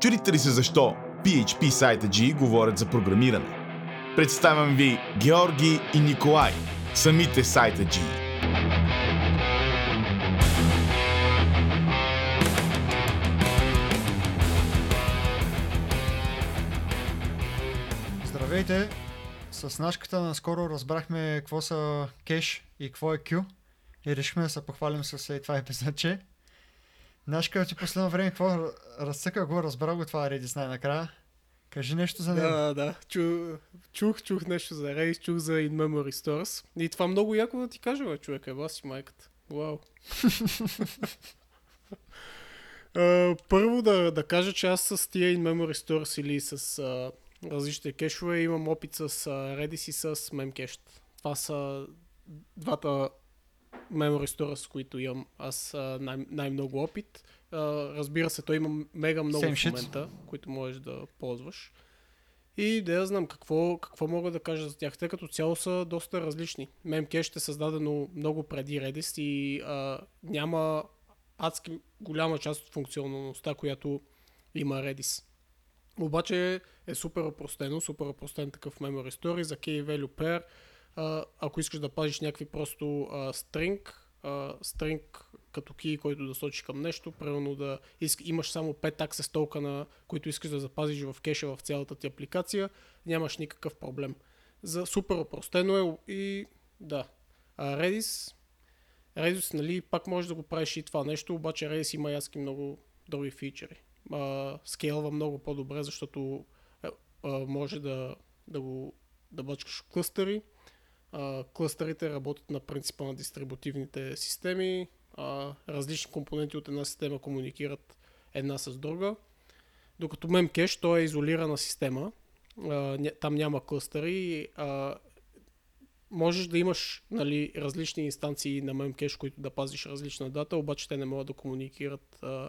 Чудите ли се защо PHP сайта G говорят за програмиране? Представям ви Георги и Николай, самите сайта G. Здравейте! С нашката наскоро разбрахме какво са кеш и какво е Q и решихме да се похвалим с това епизодче. Нашка ти последно време какво разцъка го, разбра го това Redis най-накрая. Кажи нещо за него. Да, да. Чу, чух, чух нещо за Redis, чух за In Memory Stores. И това много яко да ти кажа, бе, човек, еба си майката. Вау. uh, първо да, да кажа, че аз с тия In Memory Stores или с uh, различните кешове имам опит с uh, Redis и с Memcached. Това са двата memory store, с които имам аз най- най-много опит. Разбира се, той има мега много Same в shit. момента, които можеш да ползваш. И да я знам какво, какво мога да кажа за тях. Те като цяло са доста различни. Memcache е създадено много преди Redis и а, няма адски голяма част от функционалността, която има Redis. Обаче е супер опростено, супер опростен такъв memory store за key value pair. Ако искаш да пазиш някакви просто а, string, а, string като key, който да сочи към нещо, примерно да иск, имаш само 5 access токена, които искаш да запазиш в кеша в цялата ти апликация, нямаш никакъв проблем. За супер опростено е и да. А Redis, Redis, нали, пак можеш да го правиш и това нещо, обаче Redis има яски много други фичери. А, скейлва много по-добре, защото а, а, може да, да го да бъчкаш клъстери. А, работят на принципа на дистрибутивните системи. А, различни компоненти от една система комуникират една с друга. Докато Memcache, то е изолирана система. А, там няма клъстери. А, можеш да имаш нали, различни инстанции на Memcache, които да пазиш различна дата, обаче те не могат да комуникират а,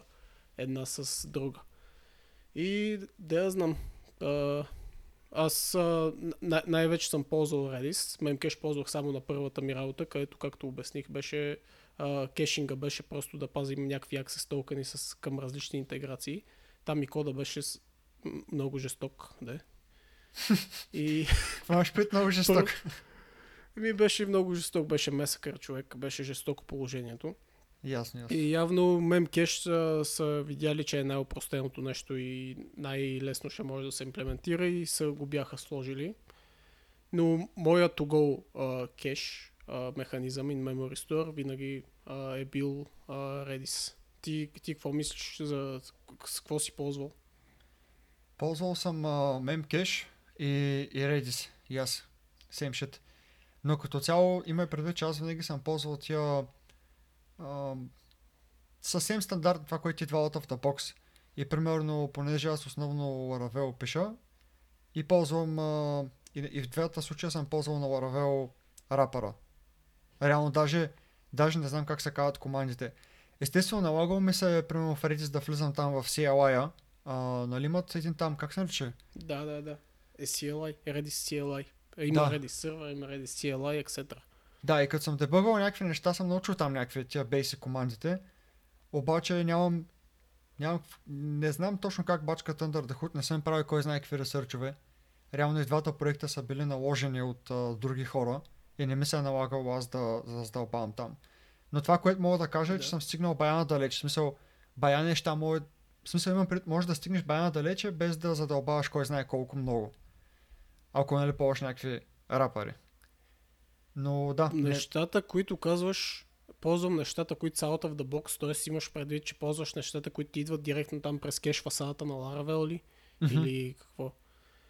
една с друга. И да я знам. А, аз а, най- най-вече съм ползвал Redis. Memcache ползвах само на първата ми работа, където, както обясних, беше а, кешинга беше просто да пазим някакви access токени с, към различни интеграции. Там и кода беше с, много жесток. Да. И имаш пред много жесток. ми беше много жесток, беше месъкър човек, беше жестоко положението. Ясно, ясно. И явно Memcache са, са видяли, че е най-опростеното нещо и най-лесно ще може да се имплементира и са го бяха сложили. Но моят to-go uh, кеш uh, механизъм in Memory Store винаги uh, е бил uh, Redis. Ти, ти какво мислиш за с какво си ползвал? Ползвал съм uh, Memcache и, и Redis. И аз. Same shit. Но като цяло има предвид, че аз винаги съм ползвал тия а, съвсем стандартно това, което идва of the box. И примерно, понеже аз основно Laravel пиша и ползвам а, и, и в двата случая съм ползвал на Laravel рапъра. Реално даже, даже не знам как се казват командите. Естествено, налагало ми се, примерно в Redis да влизам там в CLI-а. А, нали имат един там, как се нарича? Да, да, да. Е CLI, Redis CLI. Е, Има Да. Redis сервер, има Redis CLI, etc. Да, и като съм дебъгвал някакви неща, съм научил там някакви тия basic командите. Обаче нямам, нямам, не знам точно как бачка Thunder да худ, не съм правил кой знае какви ресърчове. Реално и двата проекта са били наложени от а, други хора и не ми се е налагало аз да, да задълбавам там. Но това, което мога да кажа е, че Да. съм стигнал бая надалеч. В смисъл, бая неща може, в смисъл имам пред, може да стигнеш бая надалече, без да задълбаваш кой знае колко много. Ако нали ползваш някакви рапъри. Но да, не, Нещата, които казваш, ползвам нещата, които са out of the box, т.е. имаш предвид, че ползваш нещата, които ти идват директно там през кеш фасадата на Laravel ли? Мгм. Или какво?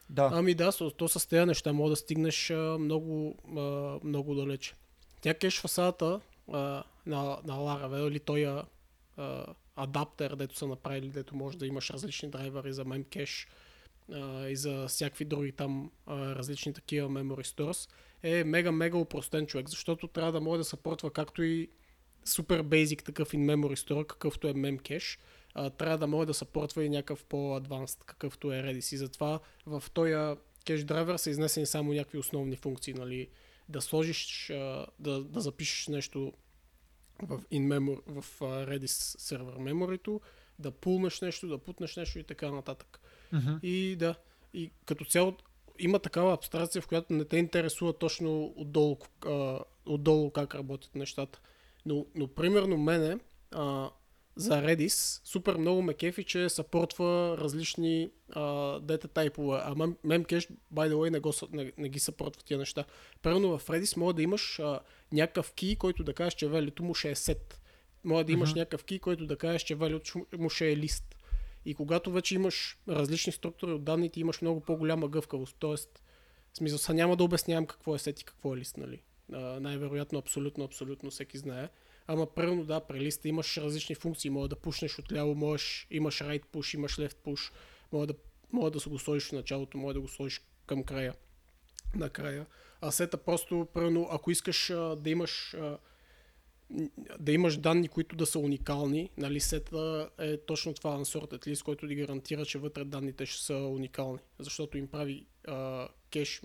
да. Ами да, то, с тези неща мога да стигнеш а, много, а, много далече. Тя кеш фасадата а, на, на Laravel или той а, а, адаптер, дето са направили, дето може да имаш различни драйвери за memcache а, и за всякакви други там а, различни такива memory stores, е мега-мега упростен човек, защото трябва да може да съпортва както и супер basic такъв in memory store, какъвто е memcache, а, трябва да може да съпортва и някакъв по-адванст, какъвто е Redis. И затова в този кеш драйвер са изнесени само някакви основни функции, нали, да сложиш, да, да запишеш нещо в, in memory, в Redis сервер меморито, да пулнеш нещо, да путнеш нещо и така нататък. Мгм. И да, и като цяло има такава абстракция, в която не те интересува точно отдолу, а, отдолу как работят нещата. Но, но примерно мене а, за Redis супер много ме кефи, че съпортва различни а, дата тайпове. А Mem- Memcache, by the way, не, го, не, не ги съпортва тия неща. Примерно в Redis може да имаш а, някакъв ки, който да кажеш, че велито му ще е set. Може да имаш Мгм. някакъв ки, който да кажеш, че велито му ще е лист. И когато вече имаш различни структури от данните, имаш много по-голяма гъвкавост. Тоест, в смисъл, сега няма да обяснявам какво е сет и какво е лист, нали? А, най-вероятно, абсолютно, абсолютно всеки знае. Ама първо, да, при листа имаш различни функции. Може да пушнеш отляво, можеш, имаш right push, имаш left push. Може да, може да го сложиш в началото, може да го сложиш към края. Накрая. А сета просто, първо, ако искаш а, да имаш а, да имаш данни, които да са уникални, нали, сета е точно това unsorted list, който ти гарантира, че вътре данните ще са уникални, защото им прави а, кеш,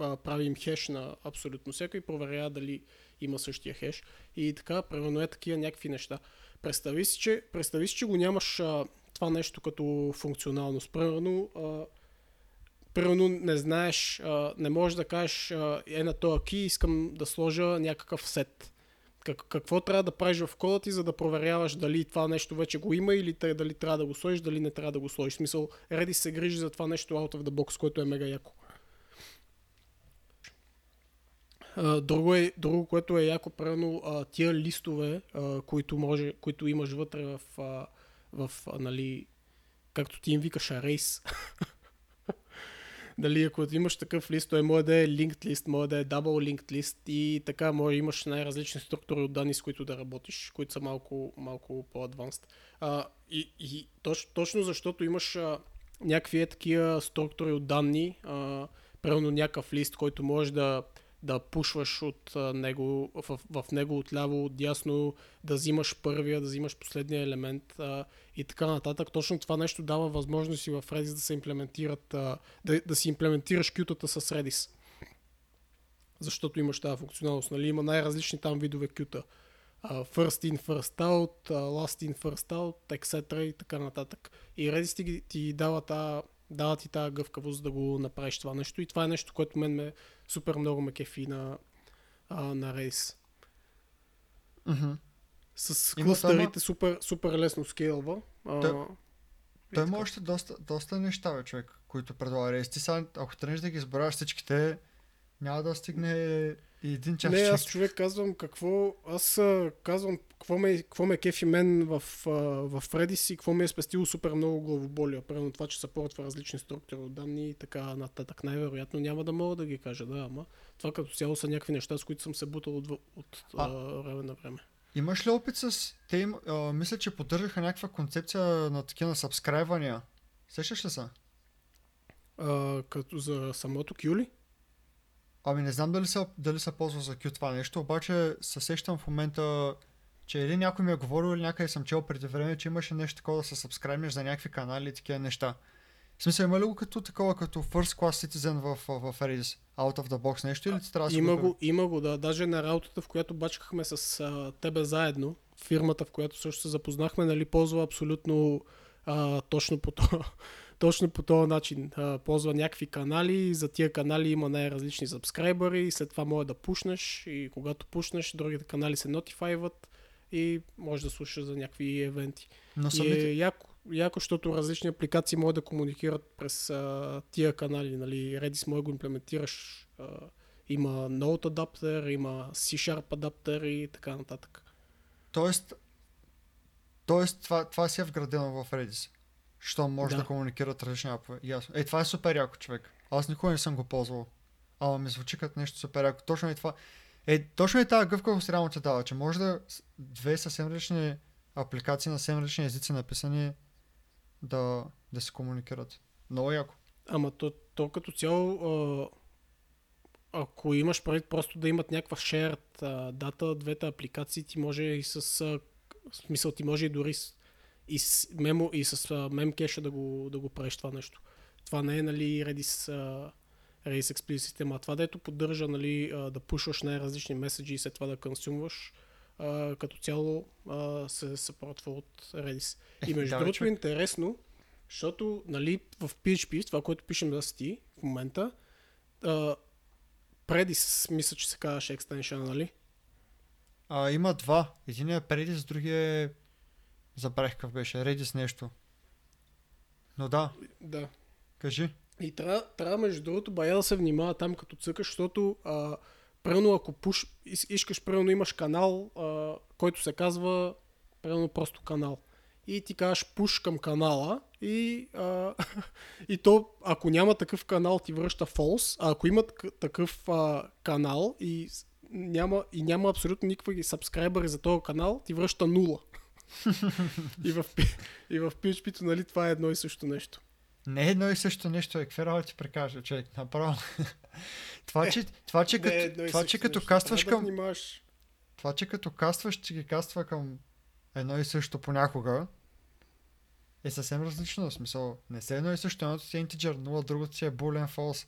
а, прави им хеш на абсолютно всяко и проверява дали има същия хеш. И така, примерно е такива някакви неща. Представи си, че, представи си, че го нямаш а, това нещо като функционалност. Примерно, а, примерно не знаеш, а, не можеш да кажеш а, е на този ки, искам да сложа някакъв сет. Как, какво трябва да правиш в кода ти, за да проверяваш дали това нещо вече го има или те- дали трябва да го сложиш, дали не трябва да го сложиш. В смисъл, Redis се грижи за това нещо out of the box, което е мега яко. Друго, е, друго, което е яко, правилно, тия листове, които, може, които имаш вътре в, в нали, както ти им викаш, arrays. Дали ако имаш такъв лист, той може да е linked list, може да е double linked list и така може имаш най-различни структури от данни, с които да работиш, които са малко, малко по-адванст. И и точ, точно защото имаш а, някакви е такива структури от данни, а, примерно някакъв лист, който можеш да, да пушваш от него, в, в него отляво, отдясно, да взимаш първия, да взимаш последния елемент а, и така нататък. Точно това нещо дава възможност и в Redis да се имплементират, а, да, да си имплементираш кютата с Redis. Защото имаш тази функционалност. Нали? Има най-различни там видове кюта. А, first in, first out, а, last in, first out, etc. и така нататък. И Redis ти, ти дава, та, дава ти тази гъвкавост да го направиш това нещо. И това е нещо, което мен ме супер много ме кефи на, а, на Redis. Мгм. С Има клъстерите супер, супер лесно скейлва. А, Той- Той има още доста, доста неща, бе, човек, които предлага Рейс. Ти сега, ако тръгнеш да ги изборяваш всичките, няма да стигне и един час. Не, аз човек казвам какво, аз казвам какво ме, какво ме кефи мен в, в Redis и какво ме е спестило супер много главоболия. Примерно това, че съпортва различни структури от данни и така нататък. Най-вероятно няма да мога да ги кажа, да, ама това като цяло са някакви неща, с които съм се бутал от, от А. а, време на време. Имаш ли опит с... Те им, а, мисля, че поддържаха някаква концепция на такива на сабскрайвания. Сещаш ли се? А, като за самото Q ли? Ами не знам дали се, дали се ползва за Q това нещо, обаче се сещам в момента, че или някой ми е говорил, или някъде съм чел преди време, че имаше нещо такова да се сабскрайбнеш за някакви канали и такива неща. В смисъл, има ли го като такова, като First Class Citizen в, в, в Redis? Out of the box нещо или ти трябва да Има го... има го, да. Даже на работата, в която бачкахме с а, тебе заедно, фирмата, в която също се запознахме, нали, ползва абсолютно а, точно по това. Точно по този начин. А, ползва някакви канали, за тия канали има най-различни сабскрайбъри, след това може да пушнеш и когато пушнеш, другите канали се нотифайват и може да слушаш за някакви евенти. Но И е яко, яко, защото различни апликации могат да комуникират през а, тия канали. Нали? Redis може да го имплементираш. А, има Node адаптер, има C-Sharp адаптер и така нататък. Тоест, тоест това, това си е вградено в Redis. Що може да, Да. комуникират различни апове. Ясно. Е, това е супер яко, човек. Аз никога не съм го ползвал. Ама ми звучи като нещо супер яко. Точно е това. Е, точно е тази гъвкавост реално ти дава, че може да две съвсем различни апликации на съвсем различни езици написани да, да се комуникират. Много яко. Ама то, то като цяло, а, ако имаш предвид просто да имат някаква shared а, дата, двете апликации ти може и с... А, в смисъл ти може и дори с, и с, мемо, и с а, memcache да го, да го правиш това нещо. Това не е нали Redis, а, Redis Explicit система. Това дето поддържа нали, а, да пушваш най-различни меседжи и след това да консумваш. а, като цяло а, се съпортва от Redis. И между да, другото е интересно, защото нали, в PHP, това, което пишем за ти в момента, а, Redis, мисля, че се казваше екстеншън, нали? А, има два. Единият е Redis, другия е... Забравих какъв беше. Redis нещо. Но да, Да. кажи. И трябва, трябва между другото, бая да се внимава там като цъкаш, защото а, правилно ако пуш, ис- искаш, правилно имаш канал, а, който се казва правилно просто канал. И ти кажеш пуш към канала и, а, и то, ако няма такъв канал, ти връща false, а ако има так- такъв а, канал и няма, и няма абсолютно никакви сабскрайбъри за този канал, ти връща нула. И, в, и в PHP-то, нали, това е едно и също нещо. Не е едно и също нещо, е. Какви работи прекажа, човек? Направо. това, че, това, че, Не, като, едно и това, че като нещо. кастваш към... Да. Това, че като кастваш, че ги каства към едно и също понякога, е съвсем различно. В смисъл, не се едно и също, едното си е integer, нула, другото си е boolean false.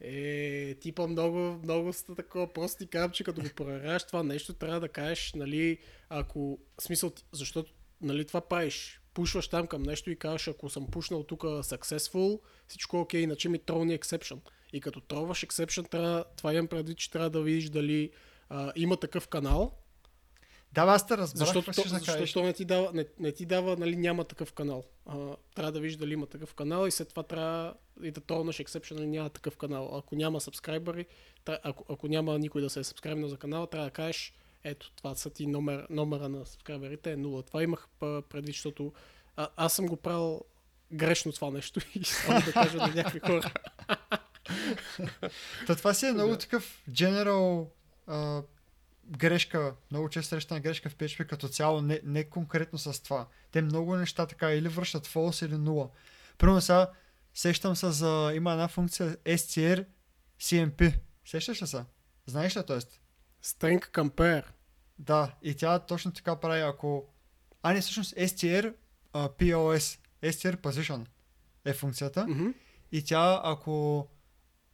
Е, типа много, много сте такова. Просто ти казвам, че като го проверяваш това нещо, трябва да кажеш, нали, ако, смисъл, защото, нали, това правиш, пушваш там към нещо и казваш, ако съм пушнал тук successful, всичко е окей, иначе ми тролни exception. И като тролваш exception, трябва, това имам предвид, че трябва да видиш дали а, има такъв канал, Да, аз те разбрах, защото, то, защото не, ти дава, не, не ти дава, нали, няма такъв канал. А, трябва да видиш дали има такъв канал и след това трябва и да тронаш exception, нали, няма такъв канал. Ако няма сабскрайбъри, ако, ако няма никой да се е сабскрайбнал за канала, трябва да кажеш, ето, това са ти номер, номера на сабскрайберите е нула. Това имах предвид, защото а, аз съм го правил грешно това нещо и само да кажа на някакви хора. Та това си е много такъв general а, грешка, много често срещана грешка в PHP като цяло, не, не конкретно с това. Те много неща така или връщат false или 0. Примерно сега сещам се за, има една функция str CMP. Сещаш ли се? Знаеш ли, т.е. String compare. Да, и тя точно така прави, ако... А, не, всъщност str а, POS, str position е функцията. Мгм. И тя, ако,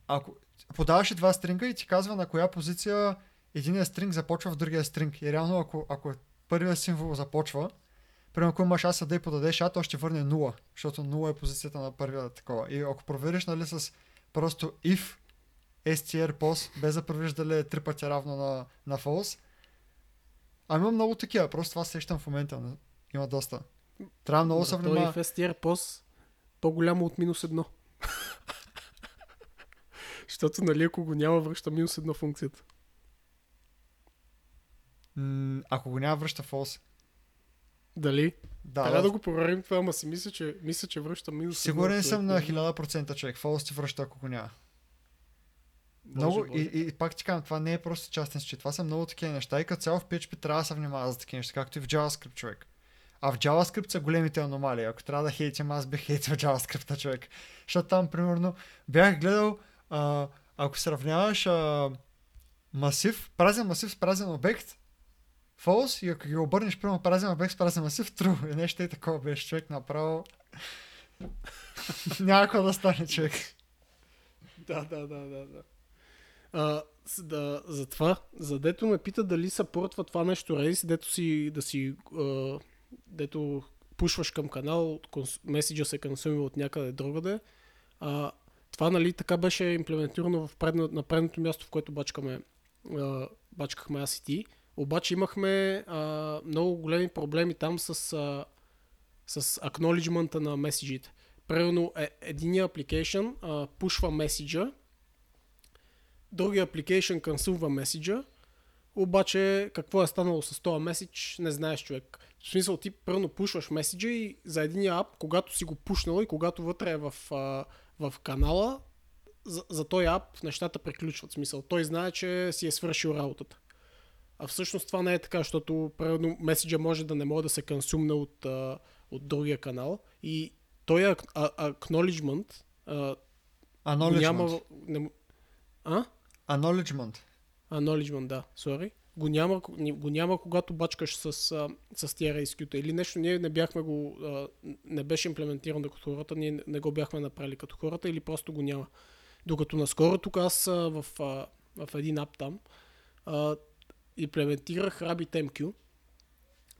ако подаваше два стринга и ти казва на коя позиция единия стринг започва в другия стринг. И реално, ако, ако първият символ започва, примерно ако имаш аса да и подадеш а, то ще върне 0, защото 0 е позицията на първия такова. И ако провериш, нали, с просто if str pos, без да провериш дали е три пъти равно на, на false, ами има много такива, просто това сещам в момента. Има доста. Трябва много да се и внимава. в STR POS по-голямо от минус едно. Защото, нали, ако го няма, връща минус едно функцията. М, Ако го няма, връща false. Дали? Да, Трябва да, да го проверим това, ама си мисля, че, мисля, че връща минус Сигурен съм на 1000% човек. False ти връща, ако го няма. Боже, много, Боже. и, и, пак ти казвам, това не е просто частен счет. Това са много такива неща. И като цяло в PHP трябва да се внимава за такива неща, както и в JavaScript човек. А в JavaScript са големите аномалии. Ако трябва да хейтим, аз бих хейтил JavaScript човек. Защото там, примерно, бях гледал, а, ако сравняваш а, масив, празен масив с празен обект, false, и ако ги обърнеш, примерно, празен обект празен масив, true. И нещо и такова беше човек направо. Няма да стане човек. Да, да, да, да, да. А, да, за това, за дето ме пита дали съпортва това нещо Redis, дето си, да си, а, дето пушваш към канал, конс- меседжа се консумира от някъде другаде. А, това нали така беше имплементирано в предно, на предното място, в което бачкаме, а, бачкахме аз и ти. Обаче имахме а, много големи проблеми там с, а, с acknowledgement на меседжите. Примерно е, единия application пушва меседжа, другия application консумва меседжа, обаче какво е станало с този меседж, не знаеш човек. В смисъл ти първо пушваш меседжа и за единия ап, когато си го пушнал и когато вътре е в, а, в канала, за, за този ап нещата приключват. В смисъл, той знае, че си е свършил работата. А всъщност това не е така, защото примерно меседжа може да не може да се консумне от, а, от другия канал и той е acknowledgement а, Acknowledgement. няма... Не, а? Acknowledgement. Acknowledgement, да, sorry. Го няма, го няма когато бачкаш с, с тия RSQ-та или нещо. Ние не бяхме го... А, не беше имплементирано като хората, ние не- не го бяхме направили като хората или просто го няма. Докато наскоро тук аз в, в един ап там, а, имплементирах RabbitMQ,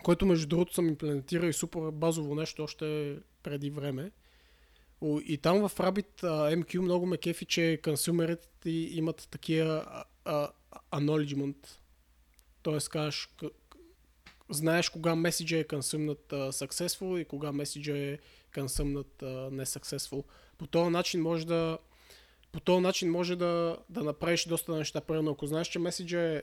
което между другото съм имплементирал и супер базово нещо още преди време. И там в Rabbit MQ много ме кефи, че консюмерите имат такива acknowledgement. Тоест кажеш, знаеш кога меседжа е консумнат successful и кога меседжа е консумнат не successful. По този начин може да по този начин може да, да направиш доста неща. Примерно, ако знаеш, че меседжа е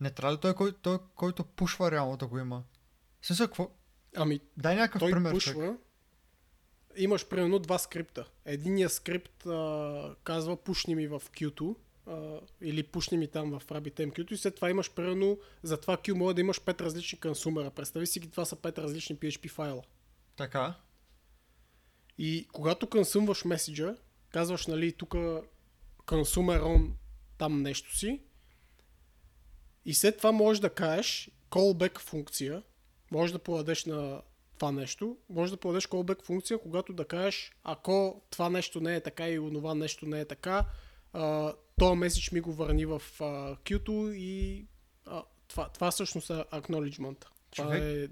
не трябва ли той, кой, той, който пушва реално да го има? Смисъл, какво? Ами, Дай някакъв той пример. пушва, човек. имаш примерно два скрипта. Единият скрипт а, казва пушни ми в Q2 а, или пушни ми там в RabbitMQ и след това имаш примерно за това Q може да имаш пет различни консумера. Представи си ги, това са пет различни PHP файла. Така. И когато консумваш меседжа, казваш нали тук consumer on там нещо си и след това можеш да кажеш callback функция, може да подадеш на това нещо, може да подадеш callback функция, когато да кажеш, ако това нещо не е така и онова нещо не е така, а, този меседж ми го върни в а, Q-то и а, това, това всъщност е acknowledgement. Това Човек, е...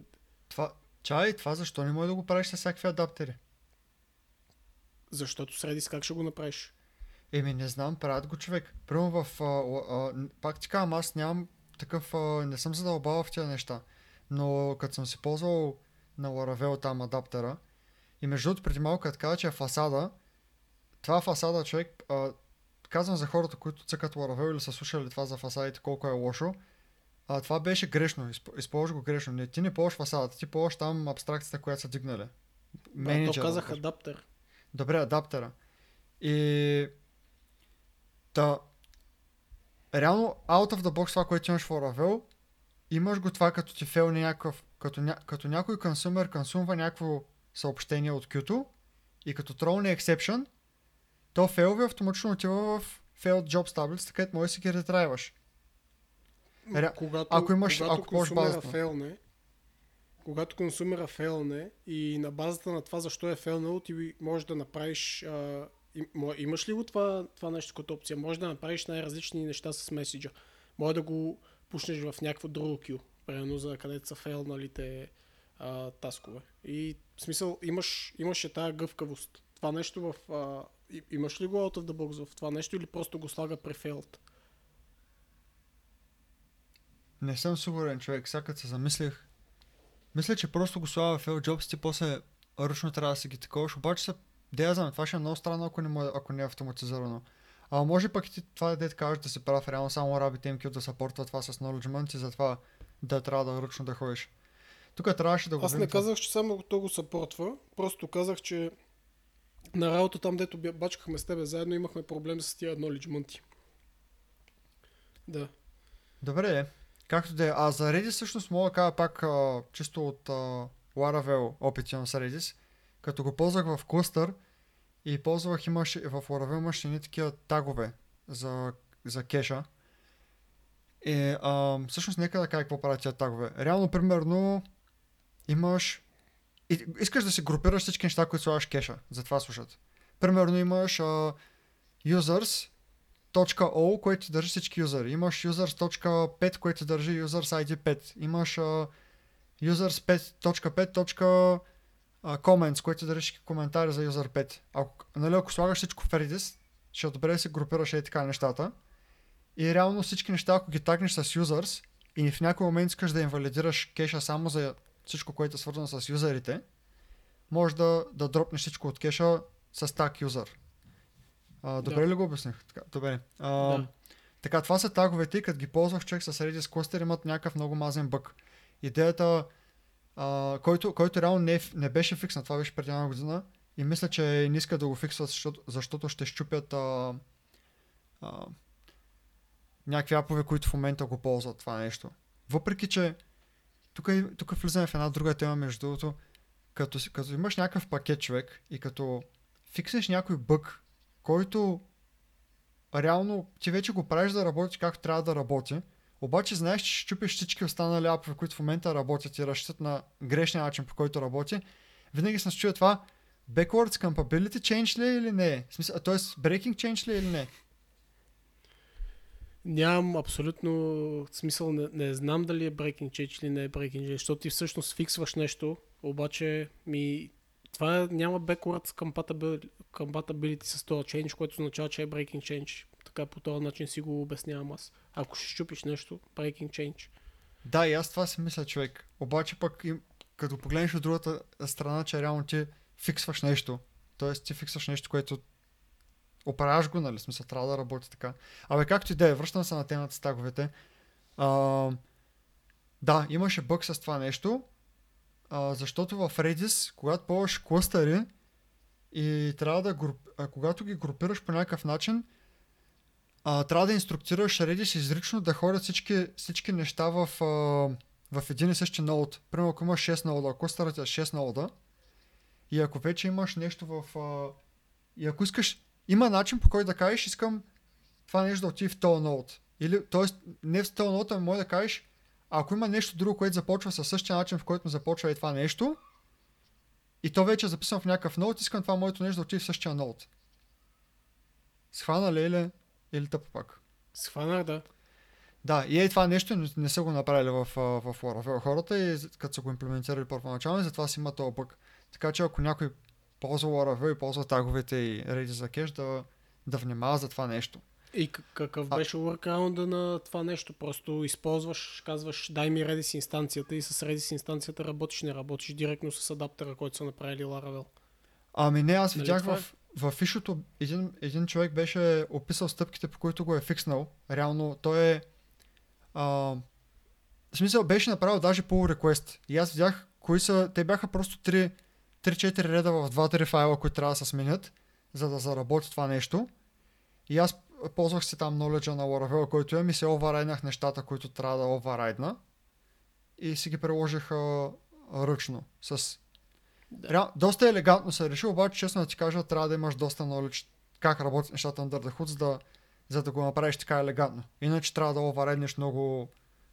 Това, чай, това защо не може да го правиш с всякакви адаптери? Защото с Redis как ще го направиш? Еми, не знам, правят го човек. Първо в... А, а, пак ти казвам, аз нямам такъв... А, не съм задълбавал в тези неща. Но като съм си ползвал на Laravel там адаптера, и между другото преди малко като каза, че е фасада, това фасада човек, а, казвам за хората, които цъкат Laravel или са слушали това за фасадите, колко е лошо, а, това беше грешно, използваш го грешно. Не, ти не ползваш фасадата, ти ползваш там абстракцията, която са дигнали. Да, то казах адаптер. Добре, адаптера. И... Та... Реално, out of the box това, което имаш в Laravel, имаш го това като ти фейлне някакъв, като, ня, като някой консумер консумва някакво съобщение от Qt и като тролне exception, то фейлви автоматично отива в failed jobs таблица, където може да си ги ретрайваш. Ря... Когато, ако имаш, когато ако можеш базата. Фейлне, когато консумера фейлне и на базата на това защо е фейлнал, ти можеш да направиш а, имаш ли го това, това нещо като опция? Може да направиш най-различни неща с меседжа. Може да го пушнеш в някакво друго кю, примерно за където са фейлналите а, таскове. И в смисъл имаш, имаше тази гъвкавост. Това нещо в... А, имаш ли го out of the box в това нещо или просто го слага при failed? Не съм сигурен, човек. Сега се замислих, мисля, че просто го слага в jobs и после ръчно трябва да си ги таковаш. Обаче са, да я знам, това ще е много странно, ако не, може, ако не е автоматизирано. А може пък ти това да кажеш да се прави реално само RabbitMQ да съпортва това с knowledge и затова да трябва да ръчно да ходиш. Тук трябваше да го Аз не казах, че само то го съпортва, просто казах, че на работа там, дето бачкахме с тебе заедно, имахме проблем с тия knowledge Да. Добре, както да е. А за Redis всъщност мога да кажа пак а, чисто от а, Laravel опити с Redis. Като го ползвах в клъстър и ползвах, имаше, в Laravel имаше ни такива тагове за, за кеша. И а, всъщност нека да кажа какво правят тия тагове. Реално, примерно, имаш и, искаш да си групираш всички неща, които слагаш кеша. Затова слушат. Примерно имаш а, users, .o, което държи всички юзери. Имаш users.5, което държи users ID 5. Имаш uh, users5.5. comments, което всички коментари за user 5. Ако, нали, ако слагаш всичко в Redis, ще добре да си групираш и така нещата. И реално всички неща, ако ги тагнеш с users и в някой момент искаш да инвалидираш кеша само за всичко, което е свързано с юзерите, може да, да дропнеш всичко от кеша с таг юзър. А, добре да. ли го обясних? Така, добре. А, да. Така, това са таговете и като ги ползвах човек с Redis Cluster имат някакъв много мазен бък. Идеята, а, който, който реално не, не беше фикснат, това беше преди една година и мисля, че не иска да го фиксват, защото, защото ще щупят а, а, някакви апове, които в момента го ползват това нещо. Въпреки, че тук, тук влизаме в една друга тема, между другото. Като, като имаш някакъв пакет човек и като фикснеш някой бък, който реално ти вече го правиш да работи както трябва да работи, обаче знаеш, че ще чупиш всички останали апове, които в момента работят и разчитат на грешния начин, по който работи. Винаги съм чуя това backwards compatibility change ли е или не? В Смисъл, т.е. breaking change ли е или не? Нямам абсолютно смисъл, не, не знам дали е breaking change или не е breaking change, защото ти всъщност фиксваш нещо, обаче ми това няма backwards compatibility, compatibility с този change, което означава, че е breaking change. Така по този начин си го обяснявам аз. Ако ще щупиш нещо, breaking change. Да, и аз това си мисля, човек. Обаче пък, като погледнеш от другата страна, че реално ти фиксваш нещо. Тоест ти фиксваш нещо, което оправяш го, нали? Смисъл, трябва да работи така. Абе, както и да е, връщам се на темата с таговете. А, да, имаше бък с това нещо, а, защото в Redis, когато ползваш клъстъри и трябва да груп... а, когато ги групираш по някакъв начин, а, трябва да инструктираш Redis изрично да ходят всички, всички неща в, а, в един и същи ноут. Примерно, ако имаш 6 ноуда, ако клъстърът е 6 ноуда, и ако вече имаш нещо в... А, и ако искаш... Има начин по който да кажеш, искам това нещо да отиде в този ноут. Или, т.е. не в този ноут, ами може да кажеш, ако има нещо друго, което започва със същия начин, в който започва и това нещо, и то вече е записано в някакъв ноут, искам това моето нещо да отиде в същия ноут. Схвана ли е или, тъпо пак? Схванах да. Да, и е това нещо не, не са го направили в, в Laravel хората и като са го имплементирали първоначално, затова си има този бък. Така че ако някой ползва Laravel и ползва таговете и Redis за кеш, да, да внимава за това нещо. И какъв А- беше workaround на това нещо? Просто използваш, казваш, дай ми Redis инстанцията и с Redis инстанцията работиш, не работиш директно с адаптера, който са направили Laravel. Ами не, аз Нали видях това е? в, в фишото един, един човек беше описал стъпките, по които го е фикснал. Реално той е... А, в смисъл беше направил даже pull request. И аз видях кои са... Те бяха просто 3 3-4 реда в 2-3 файла, които трябва да се сменят, за да заработи това нещо. И аз ползвах си там knowledge на Laravel, който имам и се оварайднах нещата, които трябва да оварайдна. И си ги приложих а, ръчно с Да. Реал, доста елегантно се реши, обаче честно да ти кажа, трябва да имаш доста knowledge как работят нещата under the hood, за да, за да го направиш така елегантно. Иначе трябва да овареднеш много,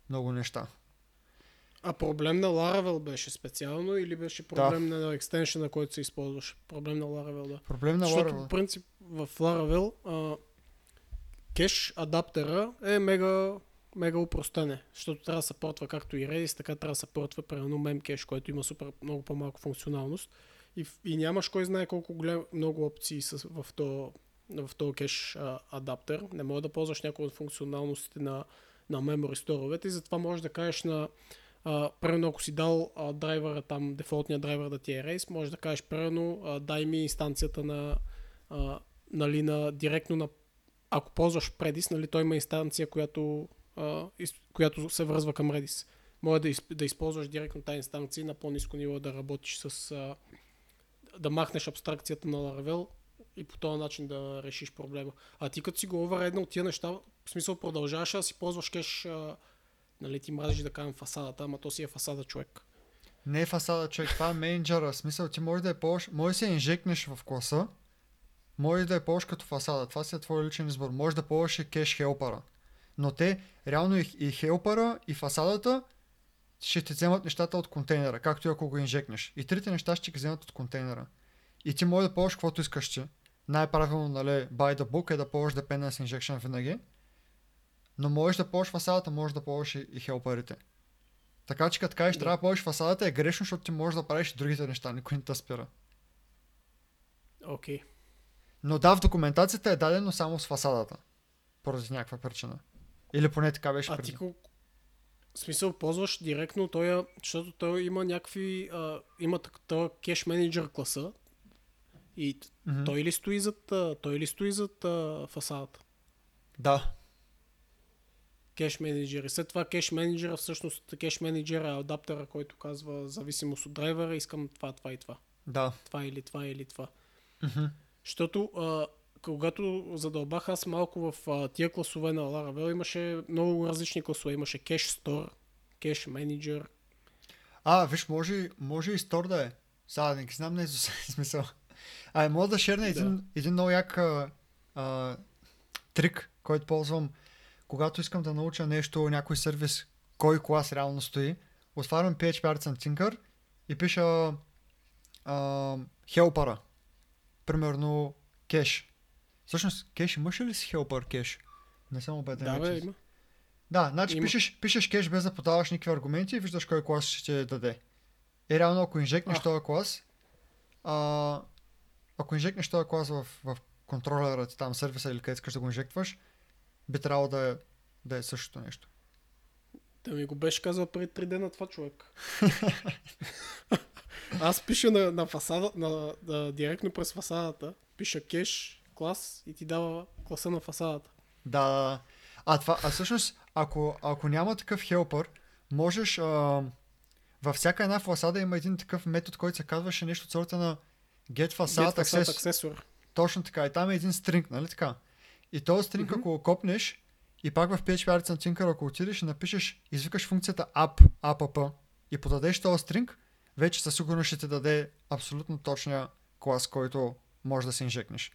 много неща. А проблем на Laravel беше специално или беше проблем на екстеншена, който се използваше? Проблем на Laravel, да. Проблем на Защото Laravel. по принцип в Laravel а, кеш адаптера е мега, мега упростене, защото трябва да се портва както и Redis, така трябва да се портва примерно Memcache, който има супер много по-малко функционалност и, и нямаш кой знае колко голям, много опции с, в то в този кеш а, адаптер. Не може да ползваш някои от функционалностите на, на memory сторовете и затова можеш да кажеш на примерно ако си дал а, драйвера там, дефолтния драйвер да ти е Race, можеш да кажеш примерно дай ми инстанцията на, а, нали, на директно на ако ползваш Redis, нали, той има инстанция, която, която се връзва към Redis. Може да, из, да използваш директно тази инстанция на по-низко ниво да работиш с а, да махнеш абстракцията на Laravel и по този начин да решиш проблема. А ти като си го overridнал тия неща, в смисъл продължаваш да си ползваш кеш, а, нали ти мразиш да кажем фасадата, ама то си е фасада човек. Не е фасада, човек, това е менеджера. В смисъл, ти може да я ползваш, може да се инжекнеш в класа, може да я ползваш като фасада. Това си е твой личен избор. Може да ползваш и кеш хелпара. Но те, реално и, и хелпара, и фасадата ще ти вземат нещата от контейнера, както и ако го инжекнеш. И трите неща ще ги вземат от контейнера. И ти може да ползваш каквото искаш ти. Най-правилно, нали, by the book е да ползваш dependency injection винаги. Но можеш да ползваш фасадата, можеш да ползваш и, и хелпарите. Така че като кажеш, трябва да ползваш фасадата е грешно, защото ти можеш да правиш и другите неща, никой не те спира. Окей. Okay. Но да, в документацията е дадено само с фасадата. Поради някаква причина. Или поне така беше А преди. ти колко... В смисъл, ползваш директно той, защото той има някакви... А, има так- този кеш менеджер класа и Мгм. той ли стои зад, той ли стои зад а, фасадата? Да. Кеш менеджер. И след това кеш менеджера, всъщност кеш менеджера е адаптера, който казва зависимост от драйвера, искам това, това и това. Да. Това или това или това. Мгм. Защото а, когато задълбах аз малко в а, тия класове на Laravel, имаше много различни класове. Имаше Cache Store, Cache Manager, А, виж, може, може и стор да е. Сега не знам на изус, смисъл. А, мога да шерна един, Да. един много як а, а, трик, който ползвам, когато искам да науча нещо, някой сервис, кой клас реално стои. Отварям PHP Arts and Tinker и пиша а, хелпара. Примерно кеш. Всъщност, кеш имаш ли си хелпър кеш? Не съм убеден. Да, бе, има. Да, значи Има. пишеш, пишеш кеш без да подаваш никакви аргументи и виждаш кой клас ще ти даде. И реално ако инжекнеш този клас, а, ако инжекнеш този клас в, в контролера ти там сервиса или където искаш да го инжектваш, би трябвало да е, да е същото нещо. Да ми го беше казал преди 3 дена това човек. Аз пиша на, на фасада, на, на, директно през фасадата, пиша кеш, клас и ти дава класа на фасадата. Да. А, това, а всъщност, ако, ако няма такъв хелпър, можеш а, във всяка една фасада има един такъв метод, който се казваше нещо от сорта на get facade Get facade access. Точно така. И там е един стринг, нали така? И този стринг, Мгм. ако го копнеш и пак в PHP Arts Tinker, ако отидеш и напишеш, извикаш функцията app, app и подадеш този стринг, вече със сигурност ще ти даде абсолютно точния клас, който може да се инжекнеш.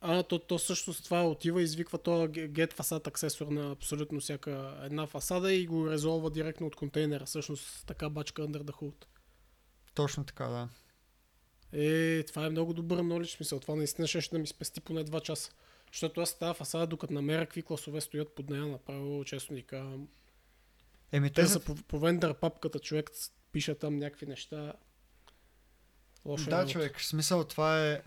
А, то, то всъщност това отива извиква то get facade accessor на абсолютно всяка една фасада и го резолва директно от контейнера. Всъщност така бачка under the hood. Точно така, да. Е, това е много добър knowledge смисъл. Това наистина ще да ми спести поне 2 часа. Защото аз тази фасада, докато намеря какви класове стоят под нея, направо честно ни казвам. Еми, Те тези, са по, по вендър папката, човек пише там някакви неща. Лошо Да, човек, в смисъл това е...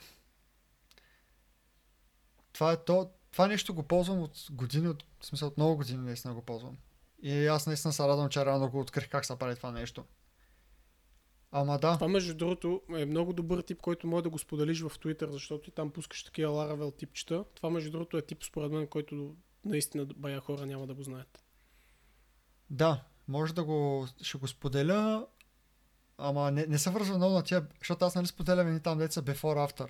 Това е то... Това нещо го ползвам от години, от, в смисъл от много години наистина го ползвам. И аз наистина се радвам, че рано го открих как се прави това нещо. Ама да, Това между другото е много добър тип, който може да го споделиш в Twitter, защото ти там пускаш такива Laravel типчета. Това между другото е тип според мен, който наистина бая хора няма да го знаят. да, може да го... Ще го споделя, ама не, не се вързва много на тия, защото аз нали споделям и там деца before after.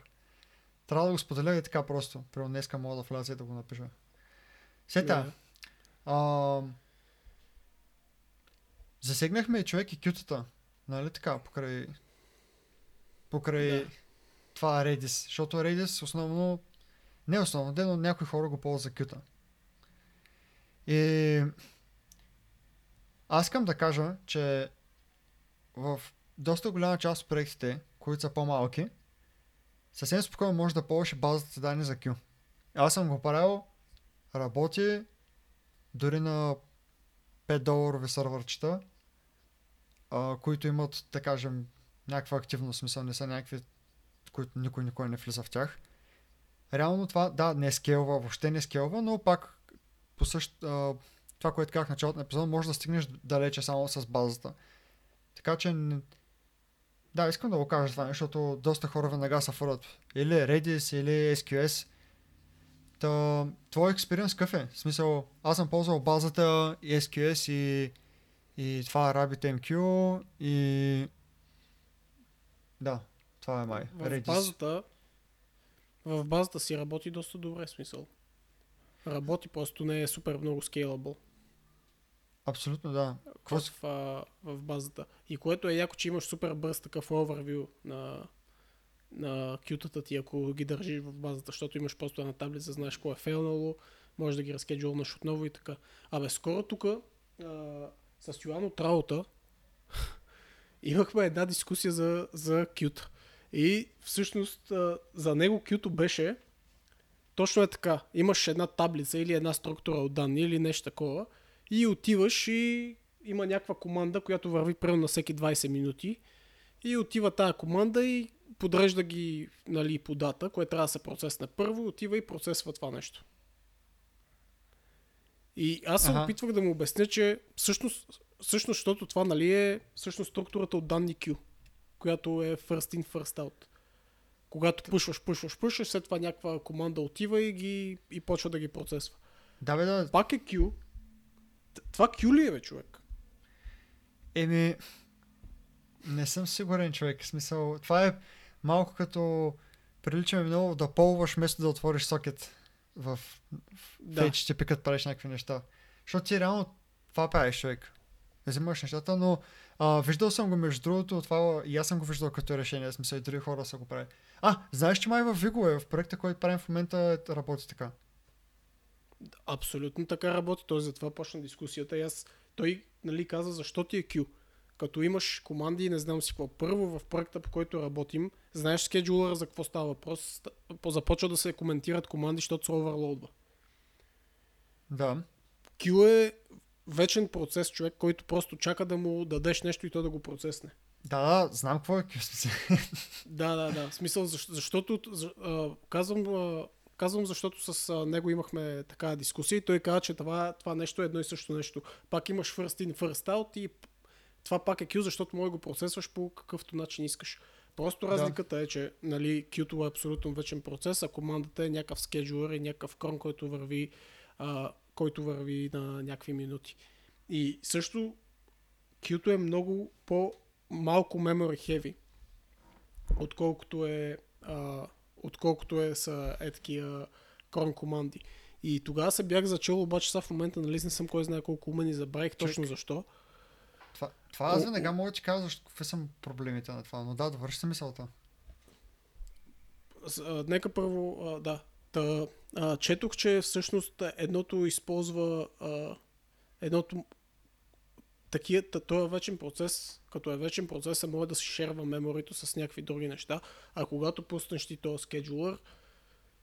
Трябва да го споделя и така просто. Примерно днеска мога да вляза и да го напиша. Сета. А, засегнахме и човек и кютата. Нали така, покрай... Покрай Да. това Redis. Защото Redis основно... Не основно, но някои хора го ползват за кюта. И... Аз искам да кажа, че в доста голяма част от проектите, които са по-малки, съвсем спокойно може да ползваш базата данни за Q. Аз съм го правил, работи, дори на 5 доларови сървърчета, които имат, да кажем, някаква активност, смисъл не са някакви, които никой никой не влиза в тях. Реално това, да, не скелва, въобще не скелва, но пак по същ, а, това, което казах началото на епизода, може да стигнеш далече само с базата. Така че, да, искам да го кажа това, защото доста хора веднага се фърват или Redis, или SQS. Та, твой експириенс какъв е? В смисъл, аз съм ползвал базата и SQS и, и това RabbitMQ и... Да, това е май. В Redis. базата, в базата си работи доста добре, смисъл. Работи, просто не е супер много scalable Абсолютно да. Си- в, а, в базата. И което е яко, че имаш супер бърз такъв overview на, на кютата ти, ако ги държиш в базата, защото имаш просто една таблица, знаеш кое е фейлнало, можеш да ги разкеджулнаш отново и така. Абе, скоро тук с Йоан от работа имахме една дискусия за, за кюта. И всъщност а, за него кюто беше точно е така. Имаш една таблица или една структура от данни или нещо такова и отиваш и има някаква команда, която върви примерно на всеки 20 минути и отива тая команда и подрежда ги нали, по дата, което трябва да се процесне първо, отива и процесва това нещо. И аз се Аха. опитвах да му обясня, че всъщност, всъщност, защото това нали е всъщност структурата от данни Q, която е first in, first out. Когато пушваш, пушваш, пушваш, след това някаква команда отива и, ги, и почва да ги процесва. Да, бе, да. Пак е Q. Това Q ли е, бе, човек? Еми, не съм сигурен, човек. В смисъл, това е малко като прилича ми много да полваш вместо да отвориш сокет в, в Да. HTTP, като правиш някакви неща. Защото ти реално това правиш, човек. Взимаш нещата, но А, виждал съм го между другото, това и аз съм го виждал като решение, смисъл и други хора са го правили. А, знаеш, че май в Vigo е, в проекта, който правим в момента работи така. Абсолютно така работи. Той затова почна дискусията. И аз, той нали, каза защо ти е Q. Като имаш команди и не знам си какво. Първо в проекта, по който работим, знаеш скеджулъра за какво става въпрос. Започва да се коментират команди, защото се оверлоудва. Да. Q е вечен процес човек, който просто чака да му дадеш нещо и то да го процесне. Да, да, знам какво е Q. да, да, да. Смисъл, защото, а, казвам, а, казвам, защото с него имахме така дискусия и той каза, че това, това нещо е едно и също нещо. Пак имаш first in, first out и това пак е Q, защото може да го процесваш по какъвто начин искаш. Просто разликата да. е, че нали, Q-то е абсолютно вечен процес, а командата е някакъв скеджулър и някакъв крон, който върви, а, който върви на някакви минути. И също Q-то е много по-малко memory heavy, отколкото е, а, отколкото е са е такива крон команди. И тогава се бях зачел, обаче сега в момента нали не съм кой знае колко умен и забравих точно защо. Това, това аз веднага мога да ти кажа защо, какви са проблемите на това, но да, довърши се мисълта. А, нека първо, а, да. Та, а, четох, че всъщност едното използва а, едното такива, този е вечен процес, като е вечен процес, може да се шерва меморито с някакви други неща, а когато пуснеш ти този скеджулър,